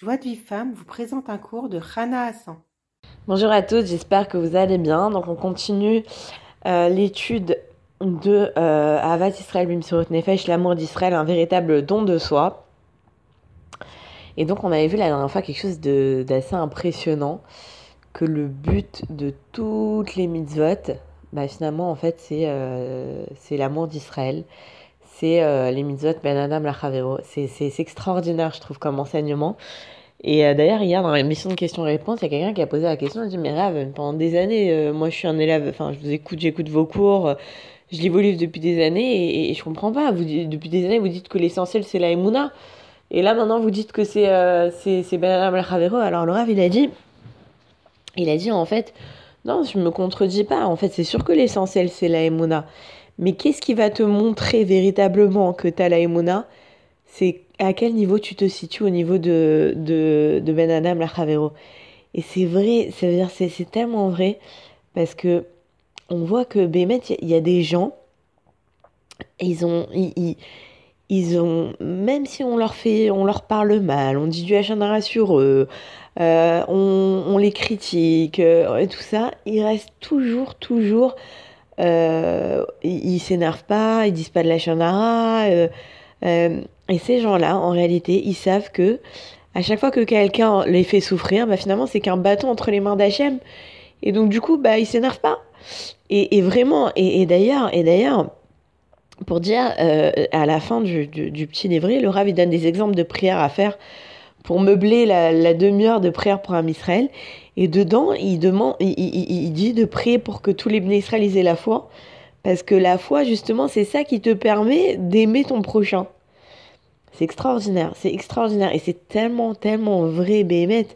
Joie de vie femme vous présente un cours de Rana Hassan. Bonjour à tous, j'espère que vous allez bien. Donc on continue euh, l'étude de euh, Avat Israël Bimsurut Nefesh, l'amour d'Israël, un véritable don de soi. Et donc on avait vu la dernière fois quelque chose d'assez impressionnant, que le but de toutes les mitzvot, bah, finalement en fait c'est euh, l'amour d'Israël c'est euh, les mitzvot ben adam lachavero. C'est extraordinaire, je trouve, comme enseignement. Et euh, d'ailleurs, hier, dans l'émission de questions-réponses, il y a quelqu'un qui a posé la question, il a dit, mais Rav, pendant des années, euh, moi je suis un élève, enfin, je vous écoute, j'écoute vos cours, je lis vos livres depuis des années, et, je comprends pas. Vous, depuis des années, vous dites que l'essentiel, c'est la emuna. Et là, maintenant, vous dites que c'est ben adam lachavero. Alors, le Rav, il a dit, il a dit, en fait, non, je me contredis pas. En fait, c'est sûr que l'essentiel, c'est la emuna. Mais qu'est-ce qui va te montrer véritablement que tu as la Emouna? C'est à quel niveau tu te situes au niveau de, de, de Ben Adam. Et c'est vrai, dire c'est, tellement vrai parce que on voit que Bémet, il y, a des gens, ils ont, ils, ont, même si on leur fait, on leur parle mal, on dit du Hachanara sur eux, euh, on, on, les critique euh, et tout ça, ils restent toujours, toujours euh, ils s'énervent pas, ils disent pas de la chanara. Euh, euh, et ces gens-là, en réalité, ils savent que à chaque fois que quelqu'un les fait souffrir, bah, finalement, c'est qu'un bâton entre les mains d'Hachem. Et donc, du coup, bah, ils s'énervent pas. Et, vraiment, et, d'ailleurs, et d'ailleurs, pour dire, à la fin du, petit livret, le Rav, il donne des exemples de prières à faire pour meubler la, demi-heure de prière pour un Israël. Et dedans, il, demande, il, dit de prier pour que tous les Israël aient la foi. Parce que la foi, justement, c'est ça qui te permet d'aimer ton prochain. C'est extraordinaire, c'est extraordinaire. Et c'est tellement, tellement vrai, Béhémet,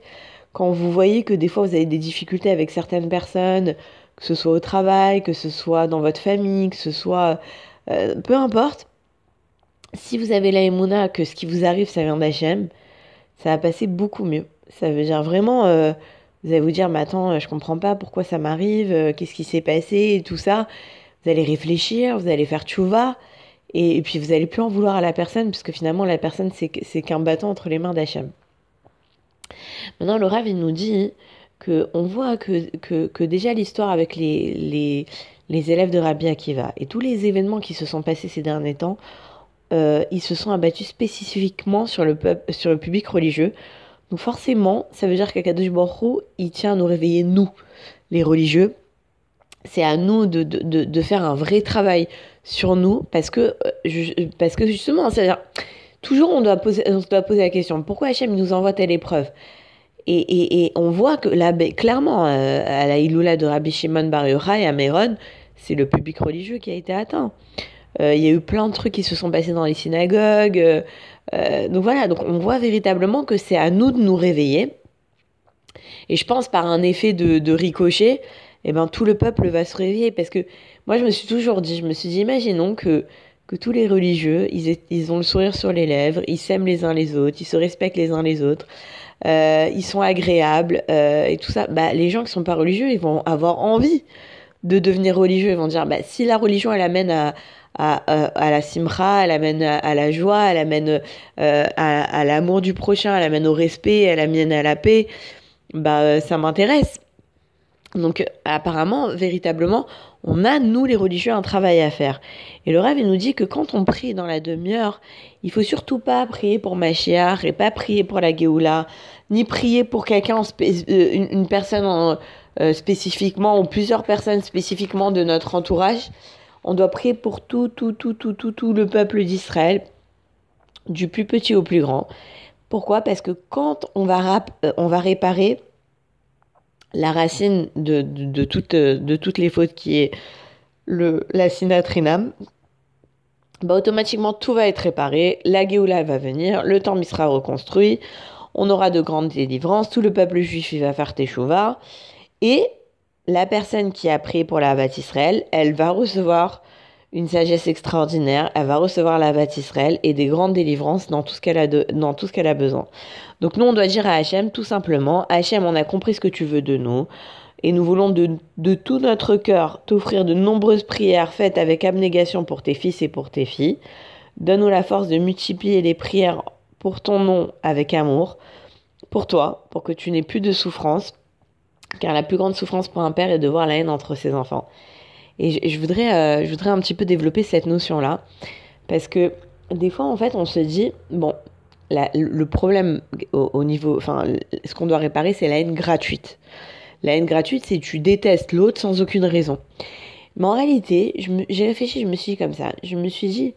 quand vous voyez que des fois vous avez des difficultés avec certaines personnes, que ce soit au travail, que ce soit dans votre famille, que ce soit... Euh, peu importe. Si vous avez la émouna que ce qui vous arrive, ça vient d'Hachem, ça va passer beaucoup mieux. Ça veut dire vraiment... Euh, vous allez vous dire, mais attends, je comprends pas pourquoi ça m'arrive, euh, qu'est-ce qui s'est passé et tout ça. Vous allez réfléchir, vous allez faire tchouva, et, puis vous allez plus en vouloir à la personne, puisque finalement la personne c'est qu'un bâton entre les mains d'Hachem. Maintenant, le Rav, nous dit que on voit que déjà l'histoire avec les, les, les, élèves de Rabbi Akiva et tous les événements qui se sont passés ces derniers temps, euh, ils se sont abattus spécifiquement sur le, public religieux donc forcément, ça veut dire qu'Akadosh Baruch il tient à nous réveiller, nous, les religieux. C'est à nous de, faire un vrai travail sur nous parce que, euh, justement, c'est-à-dire, toujours on doit, poser, poser la question, pourquoi Hachem nous envoie telle épreuve? Et, et, et, on voit que là, ben, clairement, euh, à la Iloula de Rabbi Shimon Bar Yochai à Méron, c'est le public religieux qui a été atteint. Euh, il y a eu plein de trucs qui se sont passés dans les synagogues. Euh, euh, donc voilà, donc on voit véritablement que c'est à nous de nous réveiller. Et je pense par un effet de, ricochet, eh ben, tout le peuple va se réveiller. Parce que moi, je me suis toujours dit, je me suis dit, imaginons que, que tous les religieux, ils, ils ont le sourire sur les lèvres, ils s'aiment les uns les autres, ils se respectent les uns les autres, ils sont agréables et tout ça. Bah, les gens qui sont pas religieux, ils vont avoir envie de devenir religieux. Ils vont dire, bah, si la religion, elle amène à, à, la simra, elle amène à, la joie, elle amène euh, à, l'amour du prochain, elle amène au respect, elle amène à la paix, bah, euh, ça m'intéresse. Donc apparemment, véritablement, on a, nous les religieux, un travail à faire. Et le rêve, il nous dit que quand on prie dans la demi-heure, il faut surtout pas prier pour Machiar et pas prier pour la Géoula, ni prier pour quelqu'un, euh, une, personne spécifiquement ou plusieurs personnes spécifiquement de notre entourage. On doit prier pour tout, tout, tout, tout, tout, tout le peuple d'Israël, du plus petit au plus grand. Pourquoi? Parce que quand on va, euh, réparer la racine de, de, toutes, les fautes qui est le, la sinatrinam, bah automatiquement tout va être réparé, la Géoula va venir, le temple sera reconstruit, on aura de grandes délivrances, tout le peuple juif va faire et la personne qui a prié pour la Israël, elle va recevoir une sagesse extraordinaire, elle va recevoir la Israël et des grandes délivrances dans tout ce qu'elle a, dans tout ce qu'elle a besoin. Donc nous, on doit dire à Hachem tout simplement, Hachem, on a compris ce que tu veux de nous, et nous voulons de, de tout notre cœur t'offrir de nombreuses prières faites avec abnégation pour tes fils et pour tes filles. Donne-nous la force de multiplier les prières pour ton nom avec amour. pour toi, pour que tu n'aies plus de souffrance, car la plus grande souffrance pour un père est de voir la haine entre ses enfants. Et je, voudrais, euh, je voudrais un petit peu développer cette notion-là, parce que des fois, en fait, on se dit, bon, le problème au, niveau, enfin, ce qu'on doit réparer, c'est la haine gratuite. La haine gratuite, c'est tu détestes l'autre sans aucune raison. Mais en réalité, j'ai réfléchi, je me suis dit comme ça. Je me suis dit,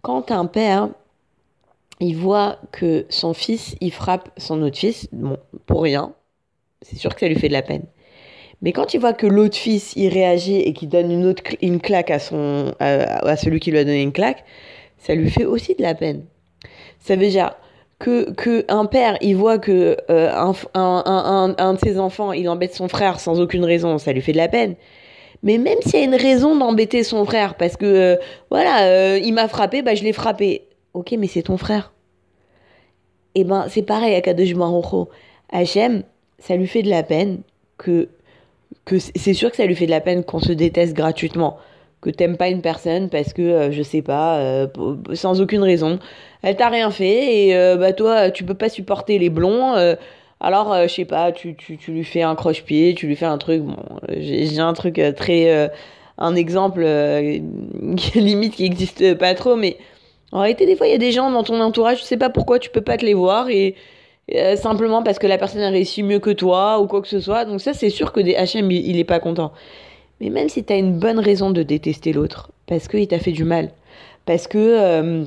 quand un père, il voit que son fils, il frappe son autre fils, bon, pour rien, c'est sûr que ça lui fait de la peine. Mais quand il voit que l'autre fils, il réagit et qu'il donne une autre une claque à, son, à, celui qui lui a donné une claque, ça lui fait aussi de la peine. Ça veut dire que, que un père, il voit que euh, un, un, un, de ses enfants, il embête son frère sans aucune raison, ça lui fait de la peine. Mais même s'il y a une raison d'embêter son frère, parce que, euh, voilà, euh, il m'a frappé, bah je l'ai frappé. Ok, mais c'est ton frère. Et eh ben, c'est pareil à Kadosh Marocho. Hachem, ça lui fait de la peine que, que c'est sûr que ça lui fait de la peine qu'on se déteste gratuitement. Que t'aimes pas une personne parce que, euh, je sais pas, sans aucune raison. Elle t'a rien fait et bah toi, tu peux pas supporter les blonds alors, euh, je sais pas, tu, tu, tu, lui fais un croche-pied, tu lui fais un truc. Bon, j'ai un truc euh, très. Euh, un exemple limite qui n'existe pas trop, mais en réalité, des fois, il y a des gens dans ton entourage, tu sais pas pourquoi tu peux pas te les voir et. Simplement parce que la personne a réussi mieux que toi ou quoi que ce soit. Donc ça, c'est sûr que des HM, il, il est pas content. Mais même si tu as une bonne raison de détester l'autre, parce qu'il t'a fait du mal, parce que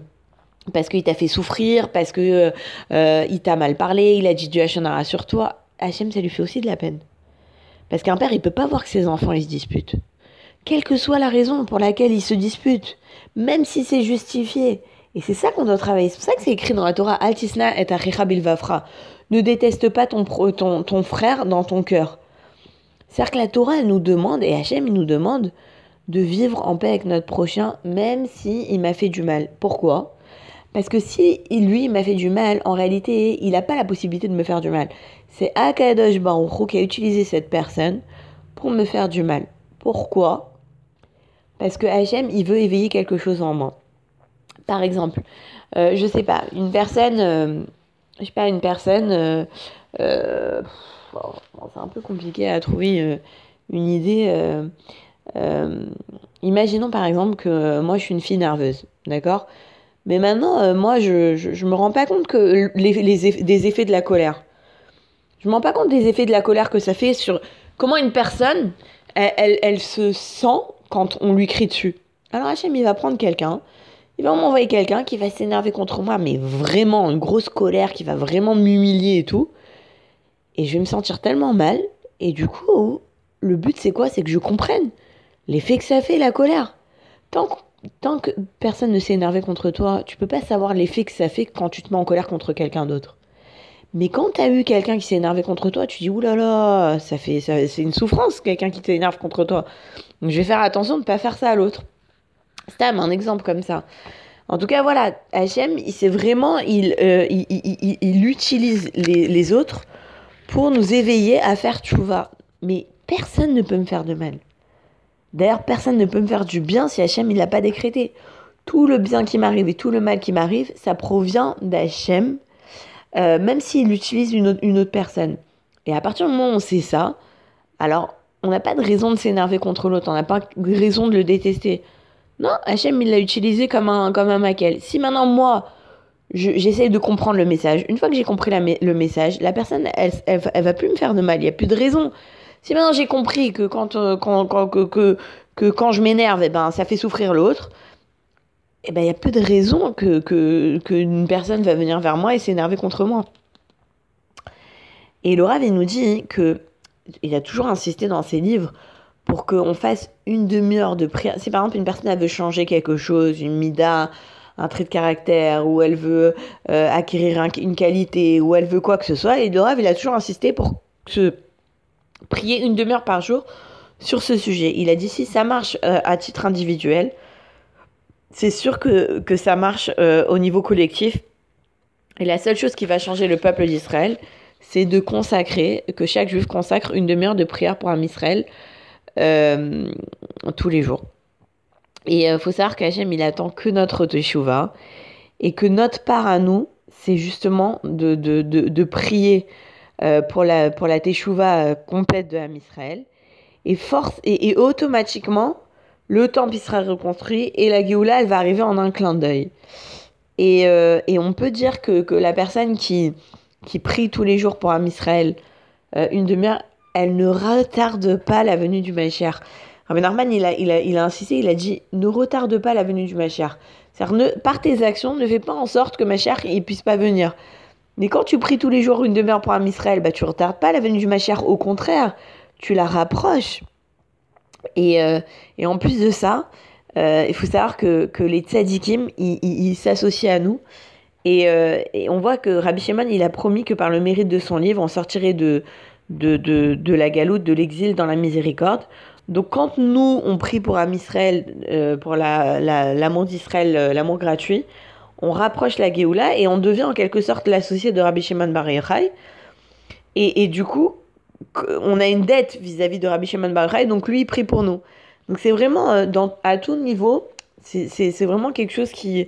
parce qu'il t'a fait souffrir, parce que euh, euh, il t'a mal parlé, il a dit du Hachanara sur toi, Hachem, ça lui fait aussi de la peine. Parce qu'un père, il peut pas voir que ses enfants, ils se disputent. Quelle que soit la raison pour laquelle ils se disputent, même si c'est justifié. Et c'est ça qu'on doit travailler. C'est pour ça que c'est écrit dans la Torah, Altisna et Achicha Bilvafra. Ne déteste pas ton, ton, ton frère dans ton cœur. C'est-à-dire que la Torah, elle nous demande, et Hachem, nous demande, de vivre en paix avec notre prochain, même si il m'a fait du mal. Pourquoi? Parce que si lui m'a fait du mal, en réalité, il n'a pas la possibilité de me faire du mal. C'est Akadosh Baruch qui a utilisé cette personne pour me faire du mal. Pourquoi? Parce que Hachem, il veut éveiller quelque chose en moi. Par exemple, euh, je sais pas, une personne, euh, je sais pas, une personne, euh, euh c'est un peu compliqué à trouver une idée. imaginons par exemple que moi je suis une fille nerveuse, d'accord? Mais maintenant, moi, je, je, me rends pas compte que les, des effets de la colère. Je me rends pas compte des effets de la colère que ça fait sur comment une personne, elle, elle, se sent quand on lui crie dessus. Alors Hachem, il va prendre quelqu'un, il va m'envoyer quelqu'un qui va s'énerver contre moi, mais vraiment une grosse colère, qui va vraiment m'humilier et tout. Et je vais me sentir tellement mal. Et du coup, le but c'est quoi? C'est que je comprenne l'effet que ça fait la colère. Tant tant que personne ne s'est énervé contre toi, tu peux pas savoir l'effet que ça fait quand tu te mets en colère contre quelqu'un d'autre. Mais quand tu as eu quelqu'un qui s'est énervé contre toi, tu dis oulala, là là, ça fait, c'est une souffrance quelqu'un qui t'énerve contre toi. Je vais faire attention de ne pas faire ça à l'autre. C'est un exemple comme ça. En tout cas, voilà, Hachem, c'est vraiment, il, euh, il, il, il, utilise les, les, autres pour nous éveiller à faire tchouva. Mais personne ne peut me faire de mal. D'ailleurs, personne ne peut me faire du bien si Hachem il l'a pas décrété. Tout le bien qui m'arrive et tout le mal qui m'arrive, ça provient d'Hachem, euh, même s'il utilise une une autre personne. Et à partir du moment où on sait ça, alors on n'a pas de raison de s'énerver contre l'autre, on n'a pas de raison de le détester. Non, Hachem il l'a utilisé comme un, comme un maquel. Si maintenant moi, j'essaye de comprendre le message, une fois que j'ai compris le message, la personne, elle, elle, elle, va plus me faire de mal, il n'y a plus de raison. Si maintenant j'ai compris que quand, euh, quand, que, que, que, quand je m'énerve, eh ben, ça fait souffrir l'autre, eh ben, il y a peu de raison que, que, qu'une personne va venir vers moi et s'énerver contre moi. Et Laura il nous dit que il a toujours insisté dans ses livres pour qu'on fasse une demi-heure de prière. Si par exemple une personne veut changer quelque chose, une mida, un trait de caractère, ou elle veut euh, acquérir une qualité, ou elle veut quoi que ce soit, et Laura il a toujours insisté pour que prier une demi-heure par jour sur ce sujet. Il a dit si ça marche euh, à titre individuel, c'est sûr que, que, ça marche euh, au niveau collectif. Et la seule chose qui va changer le peuple d'Israël, c'est de consacrer, que chaque juif consacre une demi-heure de prière pour un Israël euh, tous les jours. Et il faut savoir qu'Hachem, il attend que notre teshuva et que notre part à nous, c'est justement de, de, de, prier euh, pour la, pour la teshuva euh, complète de Ham Israël. Et, force, et, et, automatiquement, le temple sera reconstruit et la Géoula, elle va arriver en un clin d'œil. Et, euh, et, on peut dire que, que, la personne qui, qui prie tous les jours pour Ham Israël, euh, une demi-heure, elle ne retarde pas la venue du Mashiach. Rabbi Norman, il a, il, a, il a insisté, il a dit ne retarde pas la venue du Mashiach. C'est-à-dire, par tes actions, ne fais pas en sorte que Mashiach ne puisse pas venir. Mais quand tu pries tous les jours une demi-heure pour un Israël, bah, tu ne retardes pas la venue du Mashiach. Au contraire, tu la rapproches. Et, euh, et en plus de ça, euh, il faut savoir que, que les tzadikim, ils s'associent à nous. Et, euh, et, on voit que Rabbi Shimon, il a promis que par le mérite de son livre, on sortirait de, de, de, de la galoute, de l'exil dans la miséricorde. Donc quand nous, on prie pour un Israël, euh, pour l'amour la, d'Israël, euh, l'amour gratuit, on rapproche la Géoula et on devient en quelque sorte l'associé de Rabbi Shimon Bar Yochai. Et, et, du coup, on a une dette vis-à-vis -vis de Rabbi Shimon Bar Yochai, donc lui, il prie pour nous. Donc c'est vraiment, euh, dans, à tout niveau, c'est vraiment quelque chose qui,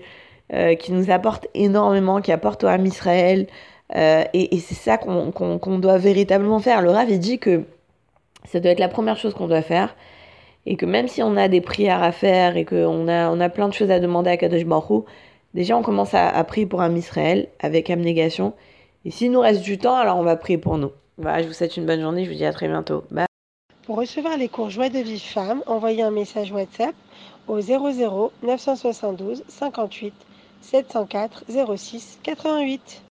euh, qui nous apporte énormément, qui apporte au Ham Israël. Euh, et, c'est ça qu'on qu qu doit véritablement faire. Le Rav, dit que ça doit être la première chose qu'on doit faire. Et que même si on a des prières à faire et qu'on a, on a plein de choses à demander à Kadosh Baruch déjà on commence à, à prier pour un Israël avec abnégation. Et s'il nous reste du temps, alors on va prier pour nous. Voilà, je vous souhaite une bonne journée, je vous dis à très bientôt. Bye. Pour recevoir les cours Joie de vie femme, envoyez un message WhatsApp au 00 972 58 704 06 88.